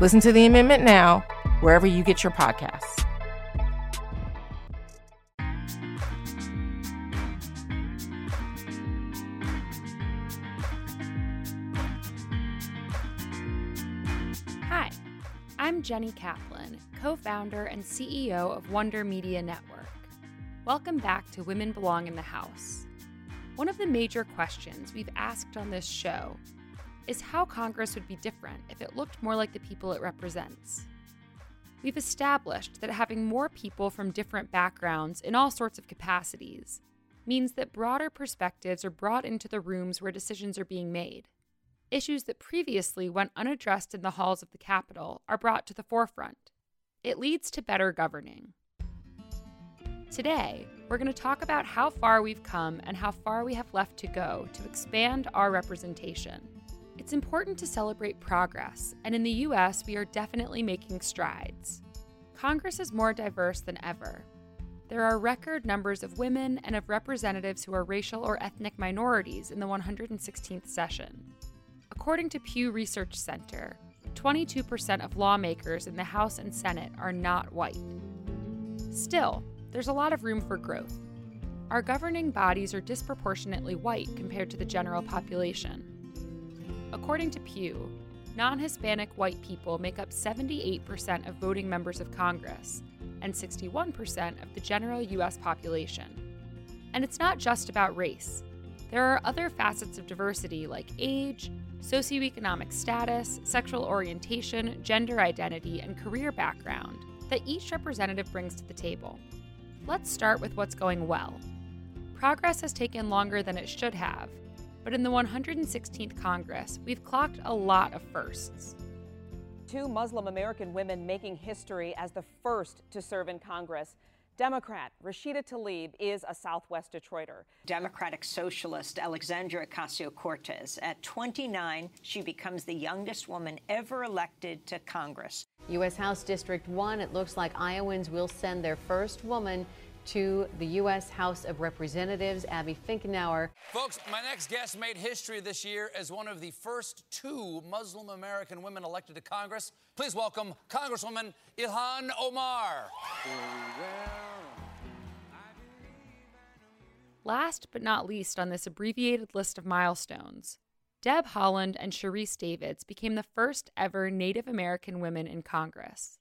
Listen to the amendment now, wherever you get your podcasts. Hi, I'm Jenny Kaplan, co founder and CEO of Wonder Media Network. Welcome back to Women Belong in the House. One of the major questions we've asked on this show is how Congress would be different if it looked more like the people it represents. We've established that having more people from different backgrounds in all sorts of capacities means that broader perspectives are brought into the rooms where decisions are being made. Issues that previously went unaddressed in the halls of the Capitol are brought to the forefront. It leads to better governing. Today, we're going to talk about how far we've come and how far we have left to go to expand our representation. It's important to celebrate progress, and in the US, we are definitely making strides. Congress is more diverse than ever. There are record numbers of women and of representatives who are racial or ethnic minorities in the 116th session. According to Pew Research Center, 22% of lawmakers in the House and Senate are not white. Still, there's a lot of room for growth. Our governing bodies are disproportionately white compared to the general population. According to Pew, non Hispanic white people make up 78% of voting members of Congress and 61% of the general U.S. population. And it's not just about race. There are other facets of diversity like age, socioeconomic status, sexual orientation, gender identity, and career background that each representative brings to the table. Let's start with what's going well. Progress has taken longer than it should have, but in the 116th Congress, we've clocked a lot of firsts. Two Muslim American women making history as the first to serve in Congress. Democrat Rashida Tlaib is a Southwest Detroiter. Democratic Socialist Alexandria Ocasio Cortez. At 29, she becomes the youngest woman ever elected to Congress. U.S. House District 1, it looks like Iowans will send their first woman to the U.S. House of Representatives, Abby Finkenauer. Folks, my next guest made history this year as one of the first two Muslim American women elected to Congress. Please welcome Congresswoman Ilhan Omar. Last but not least on this abbreviated list of milestones, Deb Haaland and Sharice Davids became the first ever Native American women in Congress.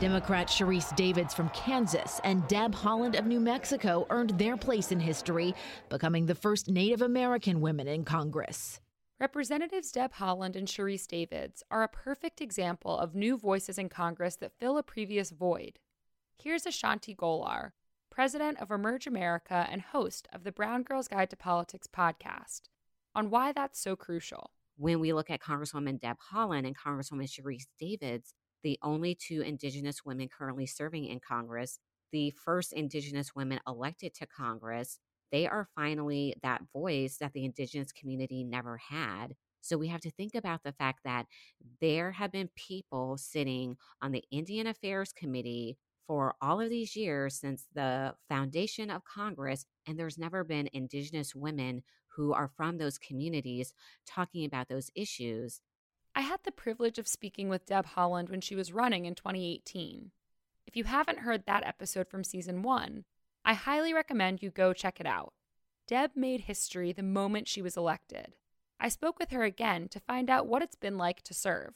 Democrat Sharice Davids from Kansas and Deb Haaland of New Mexico earned their place in history, becoming the first Native American women in Congress. Representatives Deb Haaland and Sharice Davids are a perfect example of new voices in Congress that fill a previous void. Here's Ashanti Gholar, president of Emerge America and host of the Brown Girls Guide to Politics podcast, on why that's so crucial. When we look at Congresswoman Deb Haaland and Congresswoman Sharice Davids, the only two Indigenous women currently serving in Congress, the first Indigenous women elected to Congress. They are finally that voice that the Indigenous community never had. So we have to think about the fact that there have been people sitting on the Indian Affairs Committee for all of these years since the foundation of Congress, and there's never been Indigenous women who are from those communities talking about those issues. I had the privilege of speaking with Deb Haaland when she was running in 2018. If you haven't heard that episode from season one, I highly recommend you go check it out. Deb made history the moment she was elected. I spoke with her again to find out what it's been like to serve.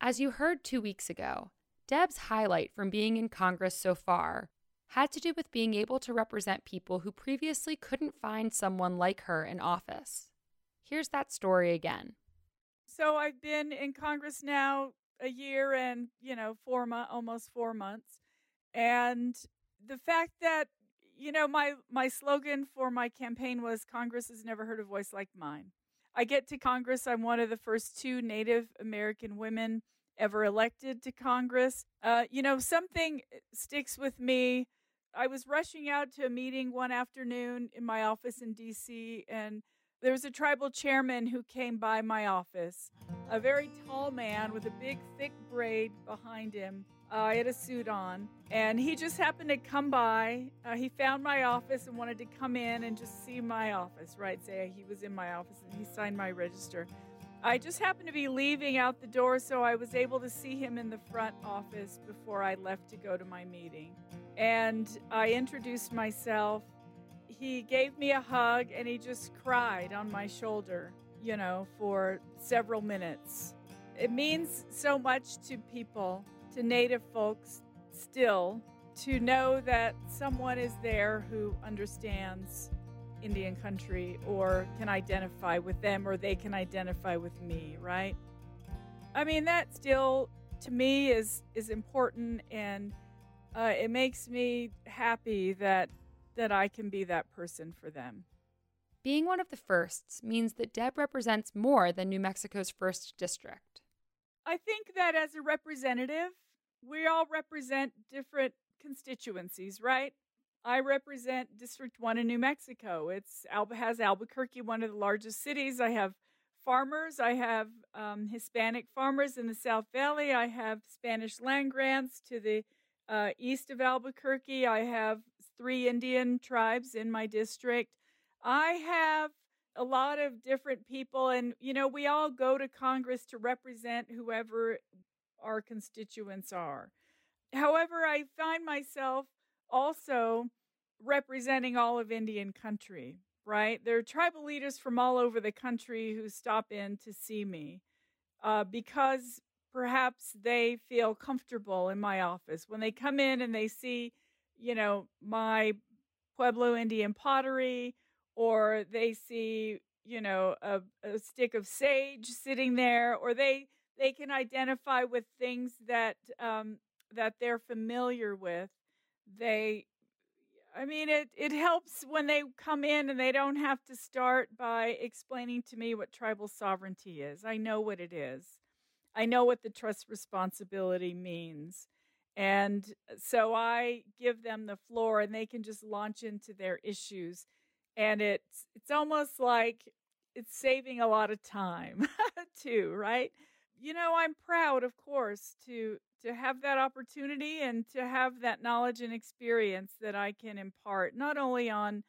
As you heard two weeks ago, Deb's highlight from being in Congress so far had to do with being able to represent people who previously couldn't find someone like her in office. Here's that story again. So I've been in Congress now a year and, you know, four months, almost four months. And the fact that, you know, my, my slogan for my campaign was Congress has never heard a voice like mine. I get to Congress, I'm one of the first two Native American women ever elected to Congress. Uh, you know, something sticks with me. I was rushing out to a meeting one afternoon in my office in D.C., and there was a tribal chairman who came by my office, a very tall man with a big, thick braid behind him. Uh, I had a suit on, and he just happened to come by. Uh, he found my office and wanted to come in and just see my office, right? Say he was in my office and he signed my register. I just happened to be leaving out the door, so I was able to see him in the front office before I left to go to my meeting. And I introduced myself. He gave me a hug and he just cried on my shoulder, you know, for several minutes. It means so much to people to Native folks still to know that someone is there who understands Indian country or can identify with them or they can identify with me, right? I mean, that still to me is is important and uh, it makes me happy that that I can be that person for them. Being one of the firsts means that Deb represents more than New Mexico's first district. I think that as a representative, we all represent different constituencies, right? I represent District 1 in New Mexico. It's has Albuquerque, one of the largest cities. I have farmers. I have um, Hispanic farmers in the South Valley. I have Spanish land grants to the uh, east of Albuquerque. I have three Indian tribes in my district. I have a lot of different people, and you know, we all go to Congress to represent whoever our constituents are. However, I find myself also representing all of Indian country, right? There are tribal leaders from all over the country who stop in to see me uh, because perhaps they feel comfortable in my office. When they come in and they see, you know, my Pueblo Indian pottery, or they see, you know, a, a stick of sage sitting there, or they they can identify with things that um, that they're familiar with. They, I mean, it it helps when they come in and they don't have to start by explaining to me what tribal sovereignty is. I know what it is. I know what the trust responsibility means. And so I give them the floor and they can just launch into their issues. And it's it's almost like it's saving a lot of time too, right? you know, I'm proud, of course, to to have that opportunity and to have that knowledge and experience that I can impart, not only on,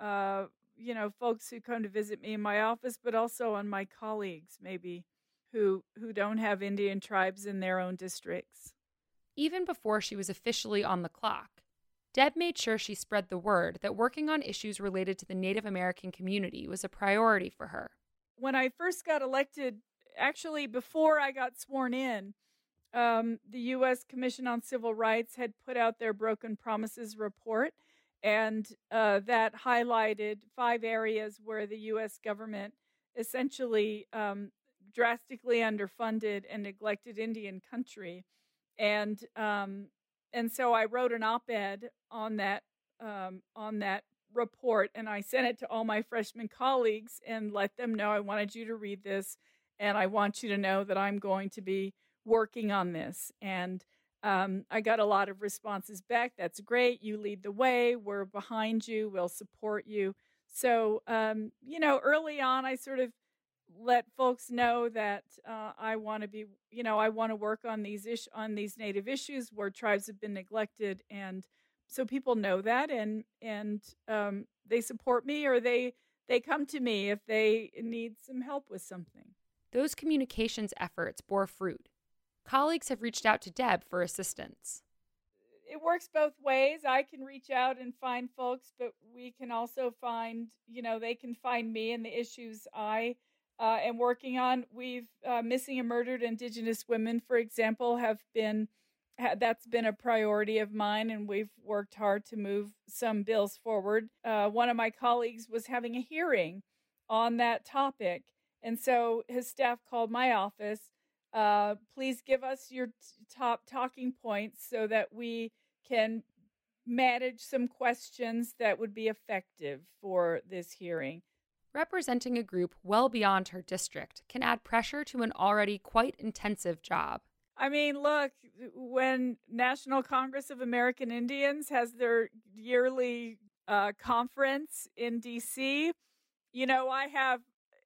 uh, you know, folks who come to visit me in my office, but also on my colleagues, maybe who who don't have Indian tribes in their own districts. Even before she was officially on the clock, Deb made sure she spread the word that working on issues related to the Native American community was a priority for her. When I first got elected actually, before I got sworn in, um, the U.S. Commission on Civil Rights had put out their Broken Promises report, and uh, that highlighted five areas where the U.S. government essentially um, drastically underfunded and neglected Indian country, and um, and so I wrote an op-ed on that um, on that report, and I sent it to all my freshman colleagues and let them know I wanted you to read this and I want you to know that I'm going to be working on this. And um, I got a lot of responses back. That's great. You lead the way. We're behind you. We'll support you. So, um, you know, early on, I sort of let folks know that uh, I want to be, you know, I want to work on these ish- on these native issues where tribes have been neglected, and so people know that, and and um, they support me or they they come to me if they need some help with something those communications efforts bore fruit. Colleagues have reached out to Deb for assistance. It works both ways. I can reach out and find folks, but we can also find, you know, they can find me and the issues I uh, am working on. We've uh, missing and murdered Indigenous women, for example, have been that's been a priority of mine, and we've worked hard to move some bills forward. Uh, one of my colleagues was having a hearing on that topic, and so his staff called my office. Uh, please give us your t- top talking points so that we can manage some questions that would be effective for this hearing. Representing a group well beyond her district can add pressure to an already quite intensive job. I mean, look, when National Congress of American Indians has their yearly uh, conference in D.C., you know, I have,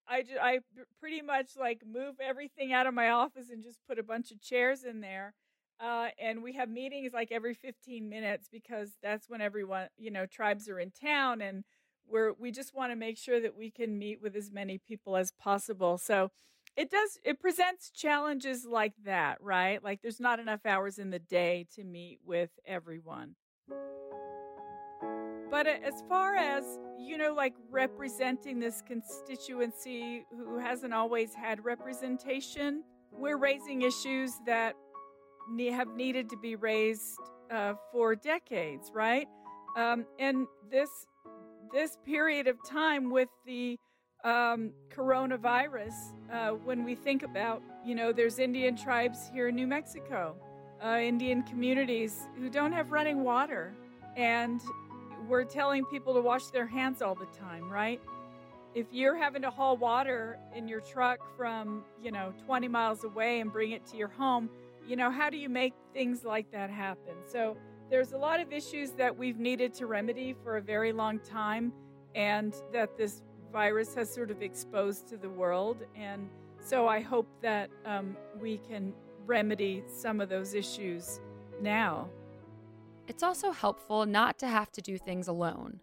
I, I pretty much like move everything out of my office and just put a bunch of chairs in there. Uh, and we have meetings like every 15 minutes because that's when everyone, you know, tribes are in town and we're, we just want to make sure that we can meet with as many people as possible. So, it does it presents challenges like that right? Like there's not enough hours in the day to meet with everyone. But as far as you know like representing this constituency who hasn't always had representation we're raising issues that have needed to be raised uh, for decades right? Um, and this this period of time with the um, coronavirus uh, when we think about, you know, there's Indian tribes here in New Mexico, uh, Indian communities who don't have running water. And we're telling people to wash their hands all the time, right? If you're having to haul water in your truck from, you know, 20 miles away and bring it to your home, you know, how do you make things like that happen? So there's a lot of issues that we've needed to remedy for a very long time, and that this virus has sort of exposed to the world. And so I hope that um, we can remedy some of those issues now. It's also helpful not to have to do things alone.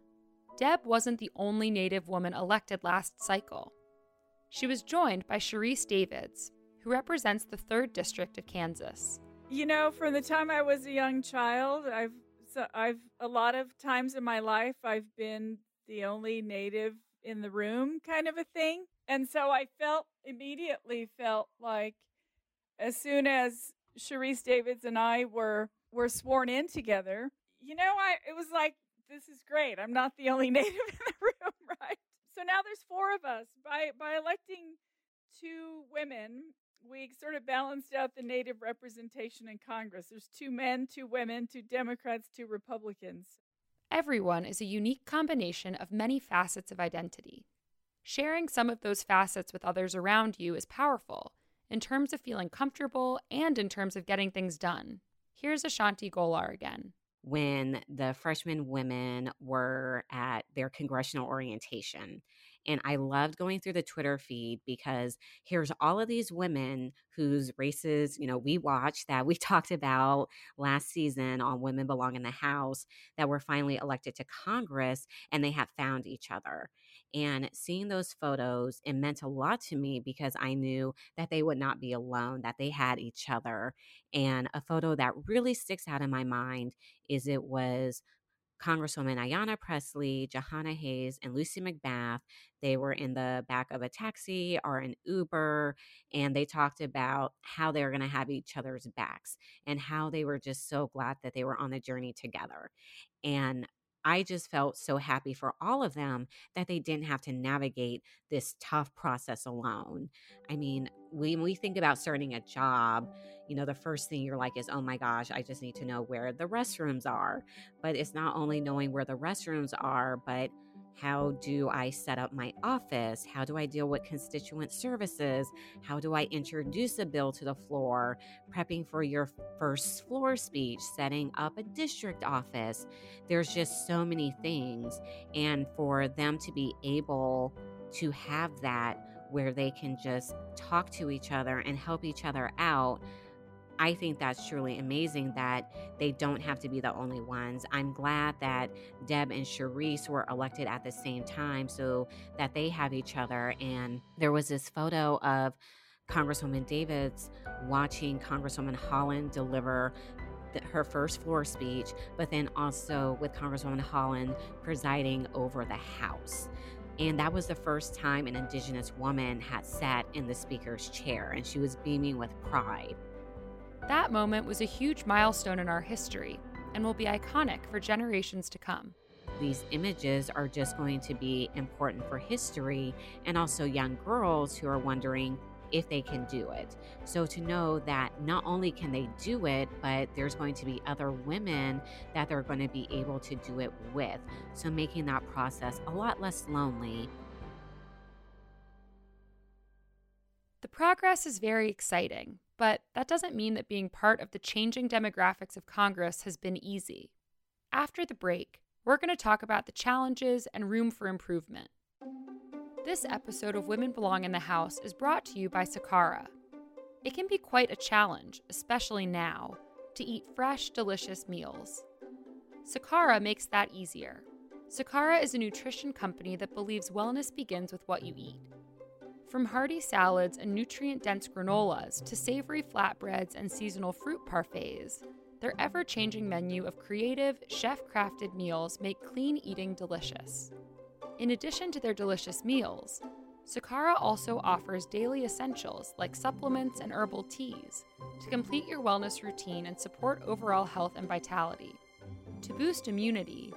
Deb wasn't the only Native woman elected last cycle. She was joined by Sharice Davids, who represents the 3rd District of Kansas. You know, from the time I was a young child, I've so I've a lot of times in my life I've been the only native in the room kind of a thing. And so I felt immediately felt like as soon as Sharice Davids and I were were sworn in together, you know, I it was like this is great. I'm not the only native in the room, right? So now there's four of us. By by electing two women, we sort of balanced out the native representation in Congress. There's two men, two women, two Democrats, two Republicans. Everyone is a unique combination of many facets of identity. Sharing some of those facets with others around you is powerful in terms of feeling comfortable and in terms of getting things done. Here's Ashanti Gholar again. When the freshman women were at their congressional orientation, and I loved going through the Twitter feed because here's all of these women whose races, you know, we watched that we talked about last season on Women Belong in the House that were finally elected to Congress and they have found each other. And seeing those photos, it meant a lot to me because I knew that they would not be alone, that they had each other. And a photo that really sticks out in my mind is it was Congresswoman Ayanna Pressley, Jahana Hayes, and Lucy McBath. They were in the back of a taxi or an Uber, and they talked about how they were going to have each other's backs and how they were just so glad that they were on the journey together. And I just felt so happy for all of them that they didn't have to navigate this tough process alone. I mean, when we think about starting a job, you know, the first thing you're like is, oh my gosh, I just need to know where the restrooms are. But it's not only knowing where the restrooms are, but how do I set up my office? How do I deal with constituent services? How do I introduce a bill to the floor? Prepping for your first floor speech, setting up a district office. There's just so many things. And for them to be able to have that where they can just talk to each other and help each other out I think that's truly amazing that they don't have to be the only ones. I'm glad that Deb and Sharice were elected at the same time so that they have each other. And there was this photo of Congresswoman Davids watching Congresswoman Haaland deliver her first floor speech, but then also with Congresswoman Haaland presiding over the House. And that was the first time an Indigenous woman had sat in the Speaker's chair, and she was beaming with pride. That moment was a huge milestone in our history and will be iconic for generations to come. These images are just going to be important for history and also young girls who are wondering if they can do it. So to know that not only can they do it, but there's going to be other women that they're going to be able to do it with. So making that process a lot less lonely. The progress is very exciting, But that doesn't mean that being part of the changing demographics of Congress has been easy. After the break, we're going to talk about the challenges and room for improvement. This episode of Women Belong in the House is brought to you by Sakara. It can be quite a challenge, especially now, to eat fresh, delicious meals. Sakara makes that easier. Sakara is a nutrition company that believes wellness begins with what you eat. From hearty salads and nutrient dense granolas to savory flatbreads and seasonal fruit parfaits, their ever changing menu of creative, chef crafted meals make clean eating delicious. In addition to their delicious meals, Sakara also offers daily essentials like supplements and herbal teas to complete your wellness routine and support overall health and vitality. To boost immunity,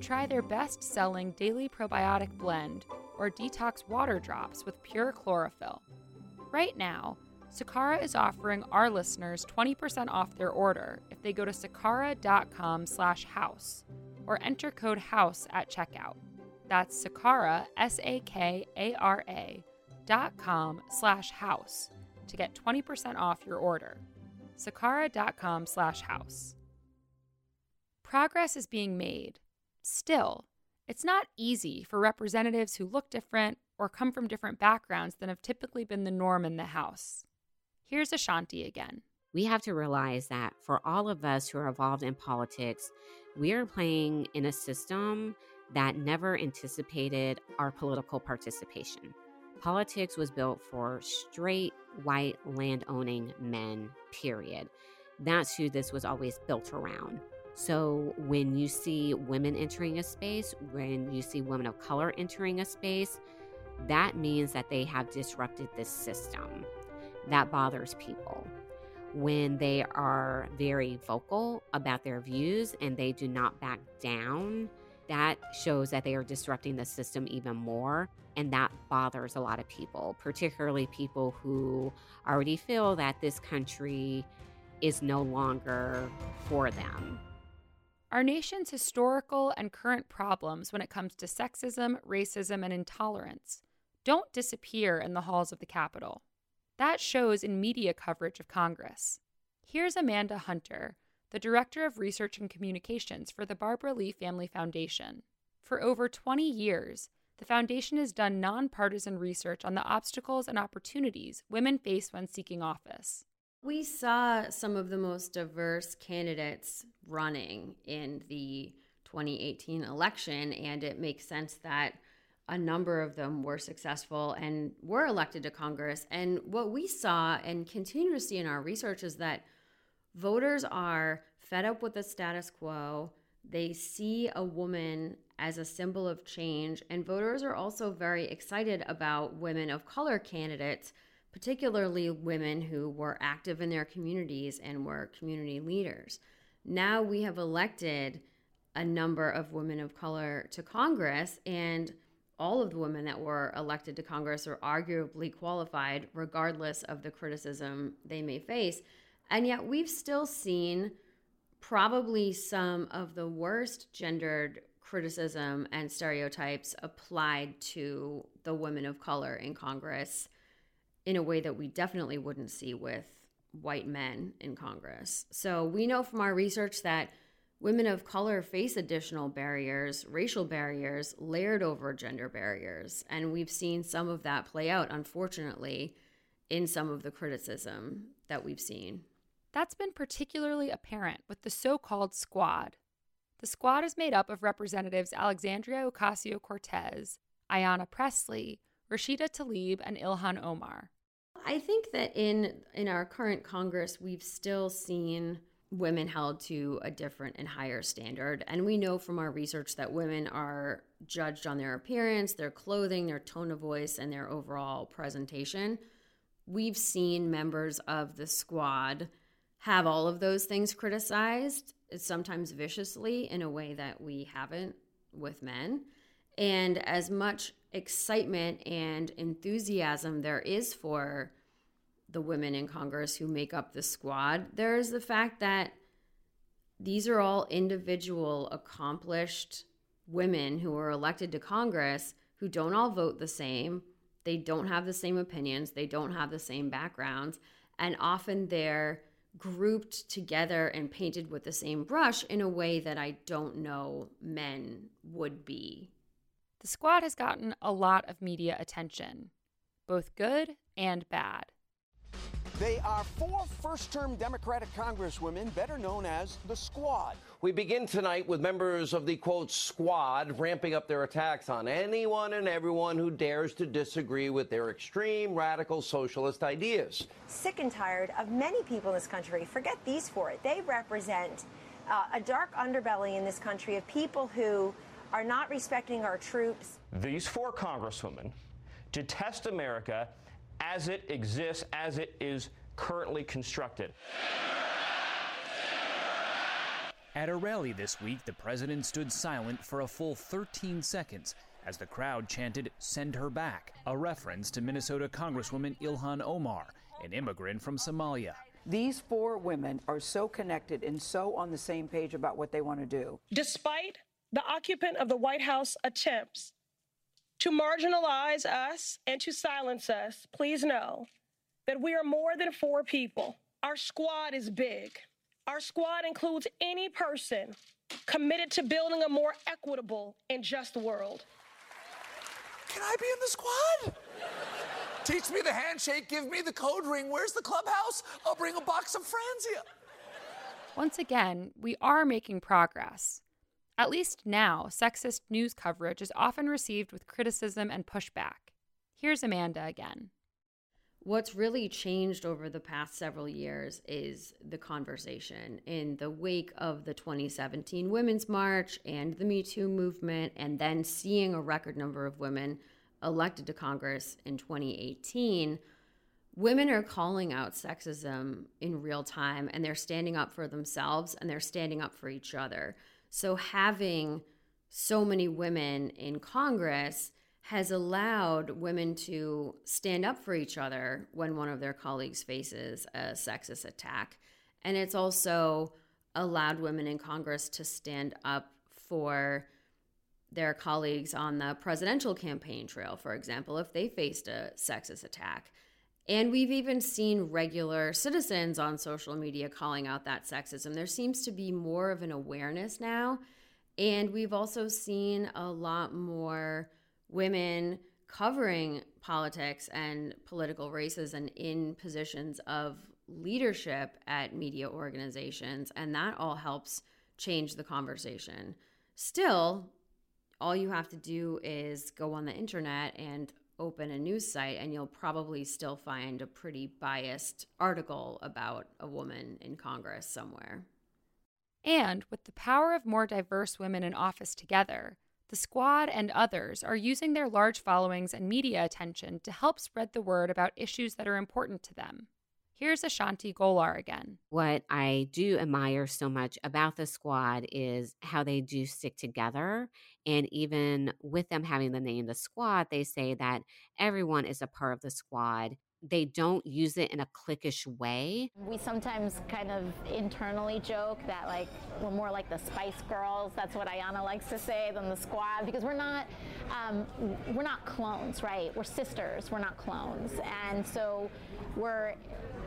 try their best selling daily probiotic blend or detox water drops with pure chlorophyll. Right now, Sakara is offering our listeners 20% off their order if they go to sakara.com slash house or enter code HOUSE at checkout. That's Sakara, S-A-K-A-R-A dot com slash house to get 20% off your order. Sakara.com slash house. Progress is being made. Still, it's not easy for representatives who look different or come from different backgrounds than have typically been the norm in the House. Here's Ashanti again. We have to realize that for all of us who are involved in politics, we are playing in a system that never anticipated our political participation. Politics was built for straight white landowning men, period. That's who this was always built around. So when you see women entering a space, when you see women of color entering a space, that means that they have disrupted this system. That bothers people. When they are very vocal about their views and they do not back down, that shows that they are disrupting the system even more. And that bothers a lot of people, particularly people who already feel that this country is no longer for them. Our nation's historical and current problems when it comes to sexism, racism, and intolerance don't disappear in the halls of the Capitol. That shows in media coverage of Congress. Here's Amanda Hunter, the Director of Research and Communications for the Barbara Lee Family Foundation. For over 20 years, the foundation has done nonpartisan research on the obstacles and opportunities women face when seeking office. We saw some of the most diverse candidates running in the 2018 election, and it makes sense that a number of them were successful and were elected to Congress. And what we saw and continue to see in our research is that voters are fed up with the status quo. They see a woman as a symbol of change, and voters are also very excited about women of color candidates, particularly women who were active in their communities and were community leaders. Now we have elected a number of women of color to Congress, and all of the women that were elected to Congress are arguably qualified, regardless of the criticism they may face. And yet, we've still seen probably some of the worst gendered criticism and stereotypes applied to the women of color in Congress in a way that we definitely wouldn't see with white men in Congress. So we know from our research that women of color face additional barriers, racial barriers, layered over gender barriers. And we've seen some of that play out, unfortunately, in some of the criticism that we've seen. That's been particularly apparent with the so called squad. The squad is made up of Representatives Alexandria Ocasio Cortez, Ayanna Pressley, Rashida Tlaib, and Ilhan Omar. I think that in in our current Congress, we've still seen women held to a different and higher standard. And we know from our research that women are judged on their appearance, their clothing, their tone of voice, and their overall presentation. We've seen members of the squad have all of those things criticized, sometimes viciously in a way that we haven't with men. And as much excitement and enthusiasm there is for the women in Congress who make up the squad, there's the fact that these are all individual, accomplished women who are elected to Congress who don't all vote the same. They don't have the same opinions. They don't have the same backgrounds. And often they're grouped together and painted with the same brush in a way that I don't know men would be. The squad has gotten a lot of media attention, both good and bad. They are four first term Democratic Congresswomen, better known as the Squad. We begin tonight with members of the quote squad ramping up their attacks on anyone and everyone who dares to disagree with their extreme radical socialist ideas. Sick and tired of many people in this country, forget these four, they represent uh, a dark underbelly in this country of people who are not respecting our troops. These four congresswomen detest America as it exists, as it is currently constructed. At a rally this week, the president stood silent for a full 13 seconds as the crowd chanted, Send her back, a reference to Minnesota Congresswoman Ilhan Omar, an immigrant from Somalia. These four women are so connected and so on the same page about what they want to do. Despite the occupant of the White House attempts to marginalize us and to silence us, please know that we are more than four people. Our squad is big. Our squad includes any person committed to building a more equitable and just world. Can I be in the squad? Teach me the handshake, give me the code ring. Where's the clubhouse? I'll bring a box of Franzia. Once again, we are making progress. At least now, sexist news coverage is often received with criticism and pushback. Here's Amanda again. What's really changed over the past several years is the conversation. In the wake of the 2017 Women's March and the Me Too movement, and then seeing a record number of women elected to Congress in 2018, women are calling out sexism in real time and they're standing up for themselves and they're standing up for each other. So having so many women in Congress has allowed women to stand up for each other when one of their colleagues faces a sexist attack. And it's also allowed women in Congress to stand up for their colleagues on the presidential campaign trail, for example, if they faced a sexist attack. And we've even seen regular citizens on social media calling out that sexism. There seems to be more of an awareness now. And we've also seen a lot more women covering politics and political races and in positions of leadership at media organizations. And that all helps change the conversation. Still, all you have to do is go on the internet and open a news site, and you'll probably still find a pretty biased article about a woman in Congress somewhere. And with the power of more diverse women in office together, the squad and others are using their large followings and media attention to help spread the word about issues that are important to them. Here's Ashanti Gholar again. What I do admire so much about the squad is how they do stick together. And even with them having the name the squad, they say that everyone is a part of the squad they don't use it in a cliquish way. We sometimes kind of internally joke that like we're more like the Spice Girls. That's what Ayanna likes to say than the Squad because we're not um, we're not clones, right? We're sisters. We're not clones, and so we're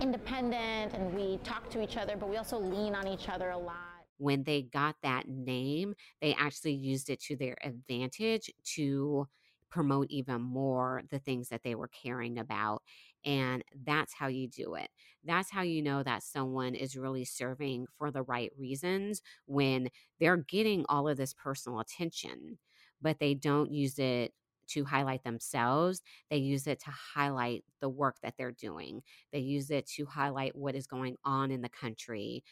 independent and we talk to each other, but we also lean on each other a lot when they got that name, they actually used it to their advantage to promote even more the things that they were caring about. And that's how you do it. That's how you know that someone is really serving for the right reasons when they're getting all of this personal attention, but they don't use it to highlight themselves. They use it to highlight the work that they're doing. They use it to highlight what is going on in the country.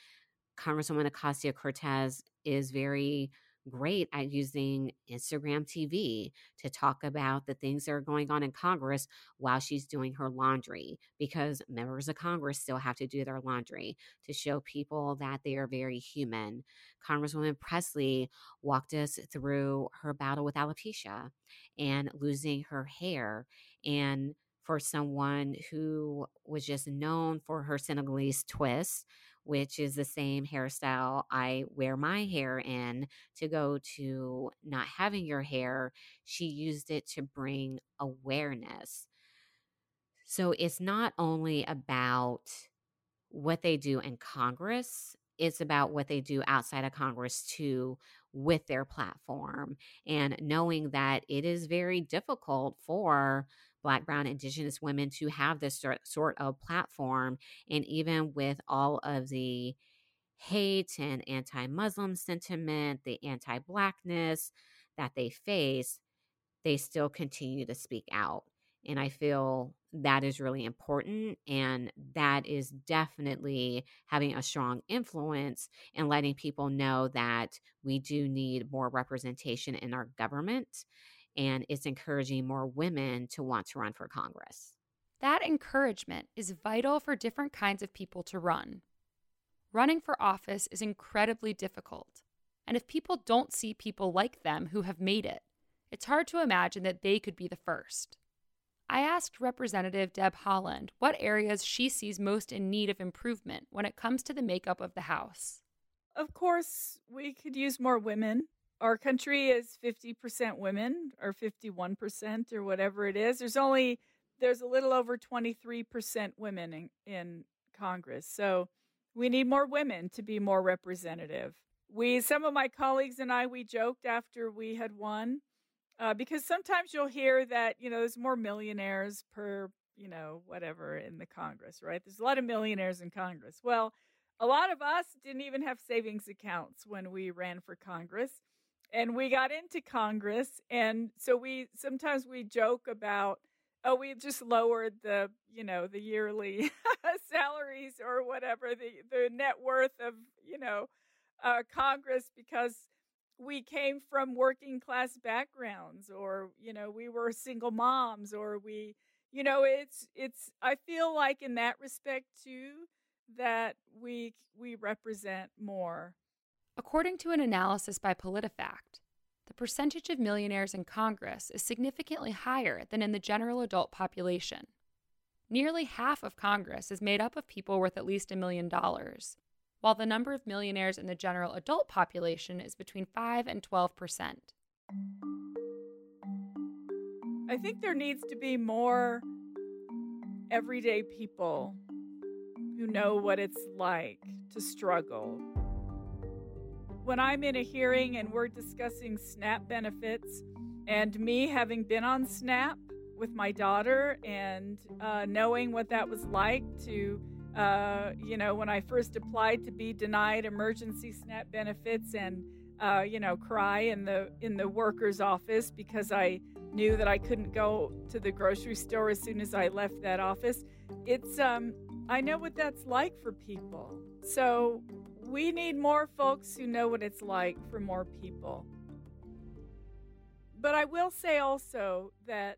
Congresswoman Ocasio Cortez is very great at using Instagram TV to talk about the things that are going on in Congress while she's doing her laundry, because members of Congress still have to do their laundry to show people that they are very human. Congresswoman Pressley walked us through her battle with alopecia and losing her hair. And for someone who was just known for her Senegalese twist, which is the same hairstyle I wear my mm-hmm. hair in to go to not having your hair. She used it to bring awareness. So it's not only about what they do in Congress. It's about what they do outside of Congress too with their platform and knowing that it is very difficult for Black, Brown, Indigenous women to have this sort, of platform. And even with all of the hate and anti Muslim sentiment, the anti Blackness that they face, they still continue to speak out. And I feel that is really important. And that is definitely having a strong influence in letting people know that we do need more representation in our government. And it's encouraging more women to want to run for Congress. That encouragement is vital for different kinds of people to run. Running for office is incredibly difficult. And if people don't see people like them who have made it, it's hard to imagine that they could be the first. I asked Representative Deb Haaland what areas she sees most in need of improvement when it comes to the makeup of the House. Of course, we could use more women. Our country is 50% women or 51% or whatever it is. There's only there's a little over 23% women in, in Congress. So we need more women to be more representative. We some of my colleagues and I we joked after we had won uh, because sometimes you'll hear that you know there's more millionaires per you know whatever in the Congress, right? There's a lot of millionaires in Congress. Well, a lot of us didn't even have savings accounts when we ran for Congress, and we got into Congress, and so we sometimes we joke about oh we've just lowered the you know the yearly salaries or whatever the the net worth of you know uh, Congress because we came from working class backgrounds or you know we were single moms or we you know it's it's i feel like in that respect too that we we represent more according to an analysis by politifact the percentage of millionaires in congress is significantly higher than in the general adult population nearly half of congress is made up of people worth at least a million dollars while the number of millionaires in the general adult population is between 5 and 12 percent. I think there needs to be more everyday people who know what it's like to struggle. When I'm in a hearing and we're discussing SNAP benefits, and me having been on SNAP with my daughter and uh, knowing what that was like to uh, you know, when I first applied to be denied emergency SNAP benefits and uh, you know, cry in the in the worker's office because I knew that I couldn't go to the grocery store as soon as I left that office. It's um, I know what that's like for people. So we need more folks who know what it's like for more people. But I will say also that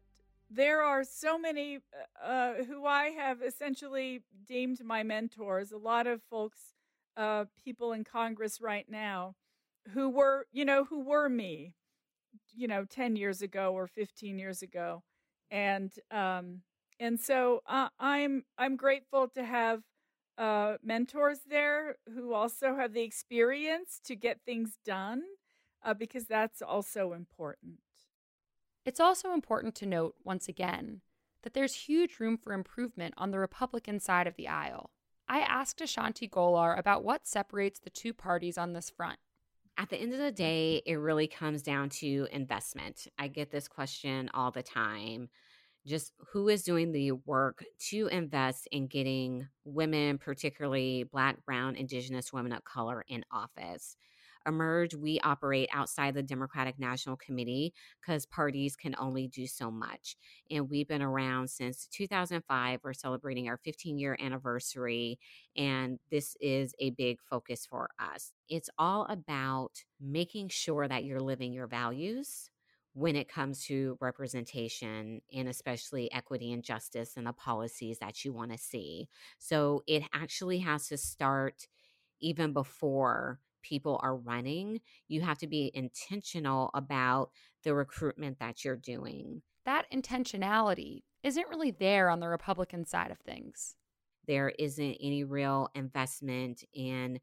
there are so many uh, uh, who I have essentially deemed my mentors. A lot of folks, uh, people in Congress right now, who were, you know, who were me, you know, ten years ago or fifteen years ago, and um, and so uh, I'm I'm grateful to have uh, mentors there who also have the experience to get things done, uh, because that's also important. It's also important to note, once again, that there's huge room for improvement on the Republican side of the aisle. I asked Ashanti Gholar about what separates the two parties on this front. At the end of the day, it really comes down to investment. I get this question all the time. Just who is doing the work to invest in getting women, particularly Black, Brown, Indigenous women of color, in office? Emerge, we operate outside the Democratic National Committee because parties can only do so much. And we've been around since 2005. We're celebrating our 15 year anniversary, and this is a big focus for us. It's all about making sure that you're living your values when it comes to representation and especially equity and justice and the policies that you want to see. So it actually has to start even before people are running, you have to be intentional about the recruitment that you're doing. That intentionality isn't really there on the Republican side of things. There isn't any real investment in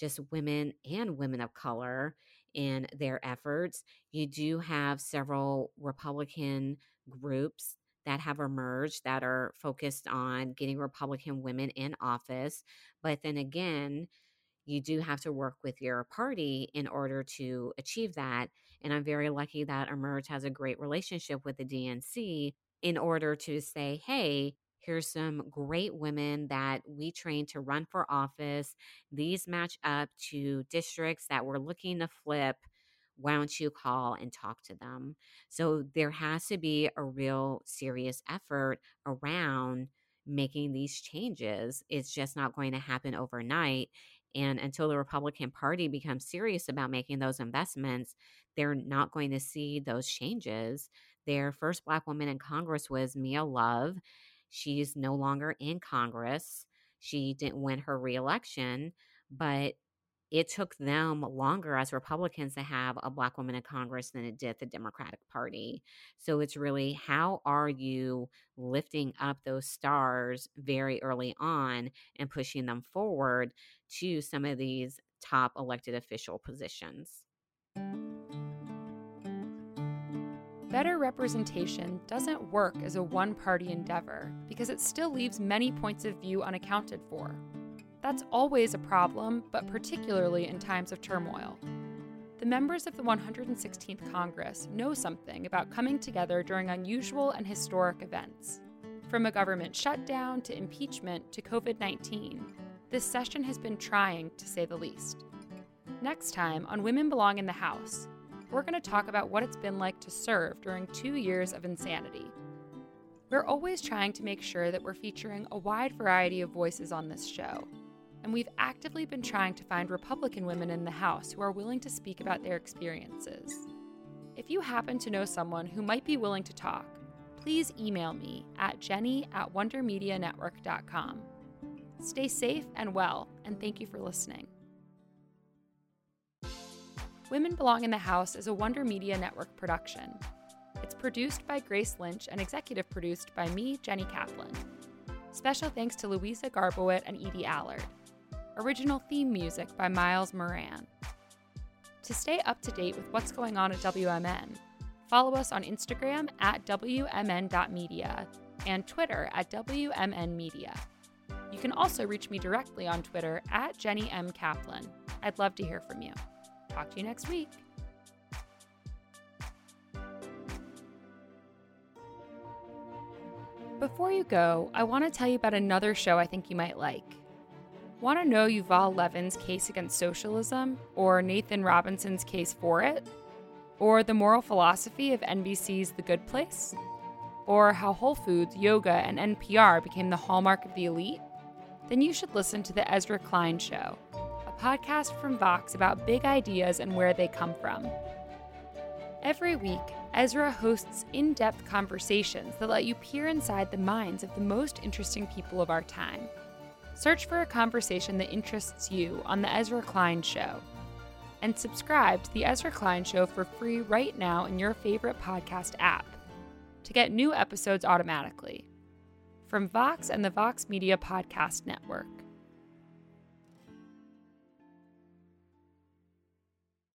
just women and women of color in their efforts. You do have several Republican groups that have emerged that are focused on getting Republican women in office. But then again, you do have to work with your party in order to achieve that. And I'm very lucky that Emerge has a great relationship with the DNC in order to say, hey, here's some great women that we train to run for office. These match up to districts that we're looking to flip. Why don't you call and talk to them? So there has to be a real serious effort around making these changes. It's just not going to happen overnight. And until the Republican Party becomes serious about making those investments, they're not going to see those changes. Their first Black woman in Congress was Mia Love. She's no longer in Congress. She didn't win her reelection, but it took them longer as Republicans to have a black woman in Congress than it did the Democratic Party. So it's really how are you lifting up those stars very early on and pushing them forward to some of these top elected official positions. Better representation doesn't work as a one party endeavor because it still leaves many points of view unaccounted for. That's always a problem, but particularly in times of turmoil. The members of the 116th Congress know something about coming together during unusual and historic events. From a government shutdown to impeachment to COVID 19, this session has been trying, to say the least. Next time on Women Belong in the House, we're going to talk about what it's been like to serve during two years of insanity. We're always trying to make sure that we're featuring a wide variety of voices on this show, and we've actively been trying to find Republican women in the House who are willing to speak about their experiences. If you happen to know someone who might be willing to talk, please email me at jenny at wondermedianetwork.com. Stay safe and well, and thank you for listening. Women Belong in the House is a Wonder Media Network production. It's produced by Grace Lynch and executive produced by me, Jenny Kaplan. Special thanks to Louisa Garbowit and Edie Allard. Original theme music by Miles Moran. To stay up to date with what's going on at WMN, follow us on Instagram at WMN.media and Twitter at WMNmedia. You can also reach me directly on Twitter at Jenny M. Kaplan. I'd love to hear from you. Talk to you next week. Before you go, I want to tell you about another show I think you might like. Want to know Yuval Levin's case against socialism, or Nathan Robinson's case for it? Or the moral philosophy of NBC's The Good Place? Or how Whole Foods, yoga, and NPR became the hallmark of the elite? then you should listen to The Ezra Klein Show, podcast from Vox about big ideas and where they come from. Every week, Ezra hosts in depth conversations that let you peer inside the minds of the most interesting people of our time. Search for a conversation that interests you on The Ezra Klein Show. And subscribe to The Ezra Klein Show for free right now in your favorite podcast app to get new episodes automatically from Vox and the Vox Media Podcast Network.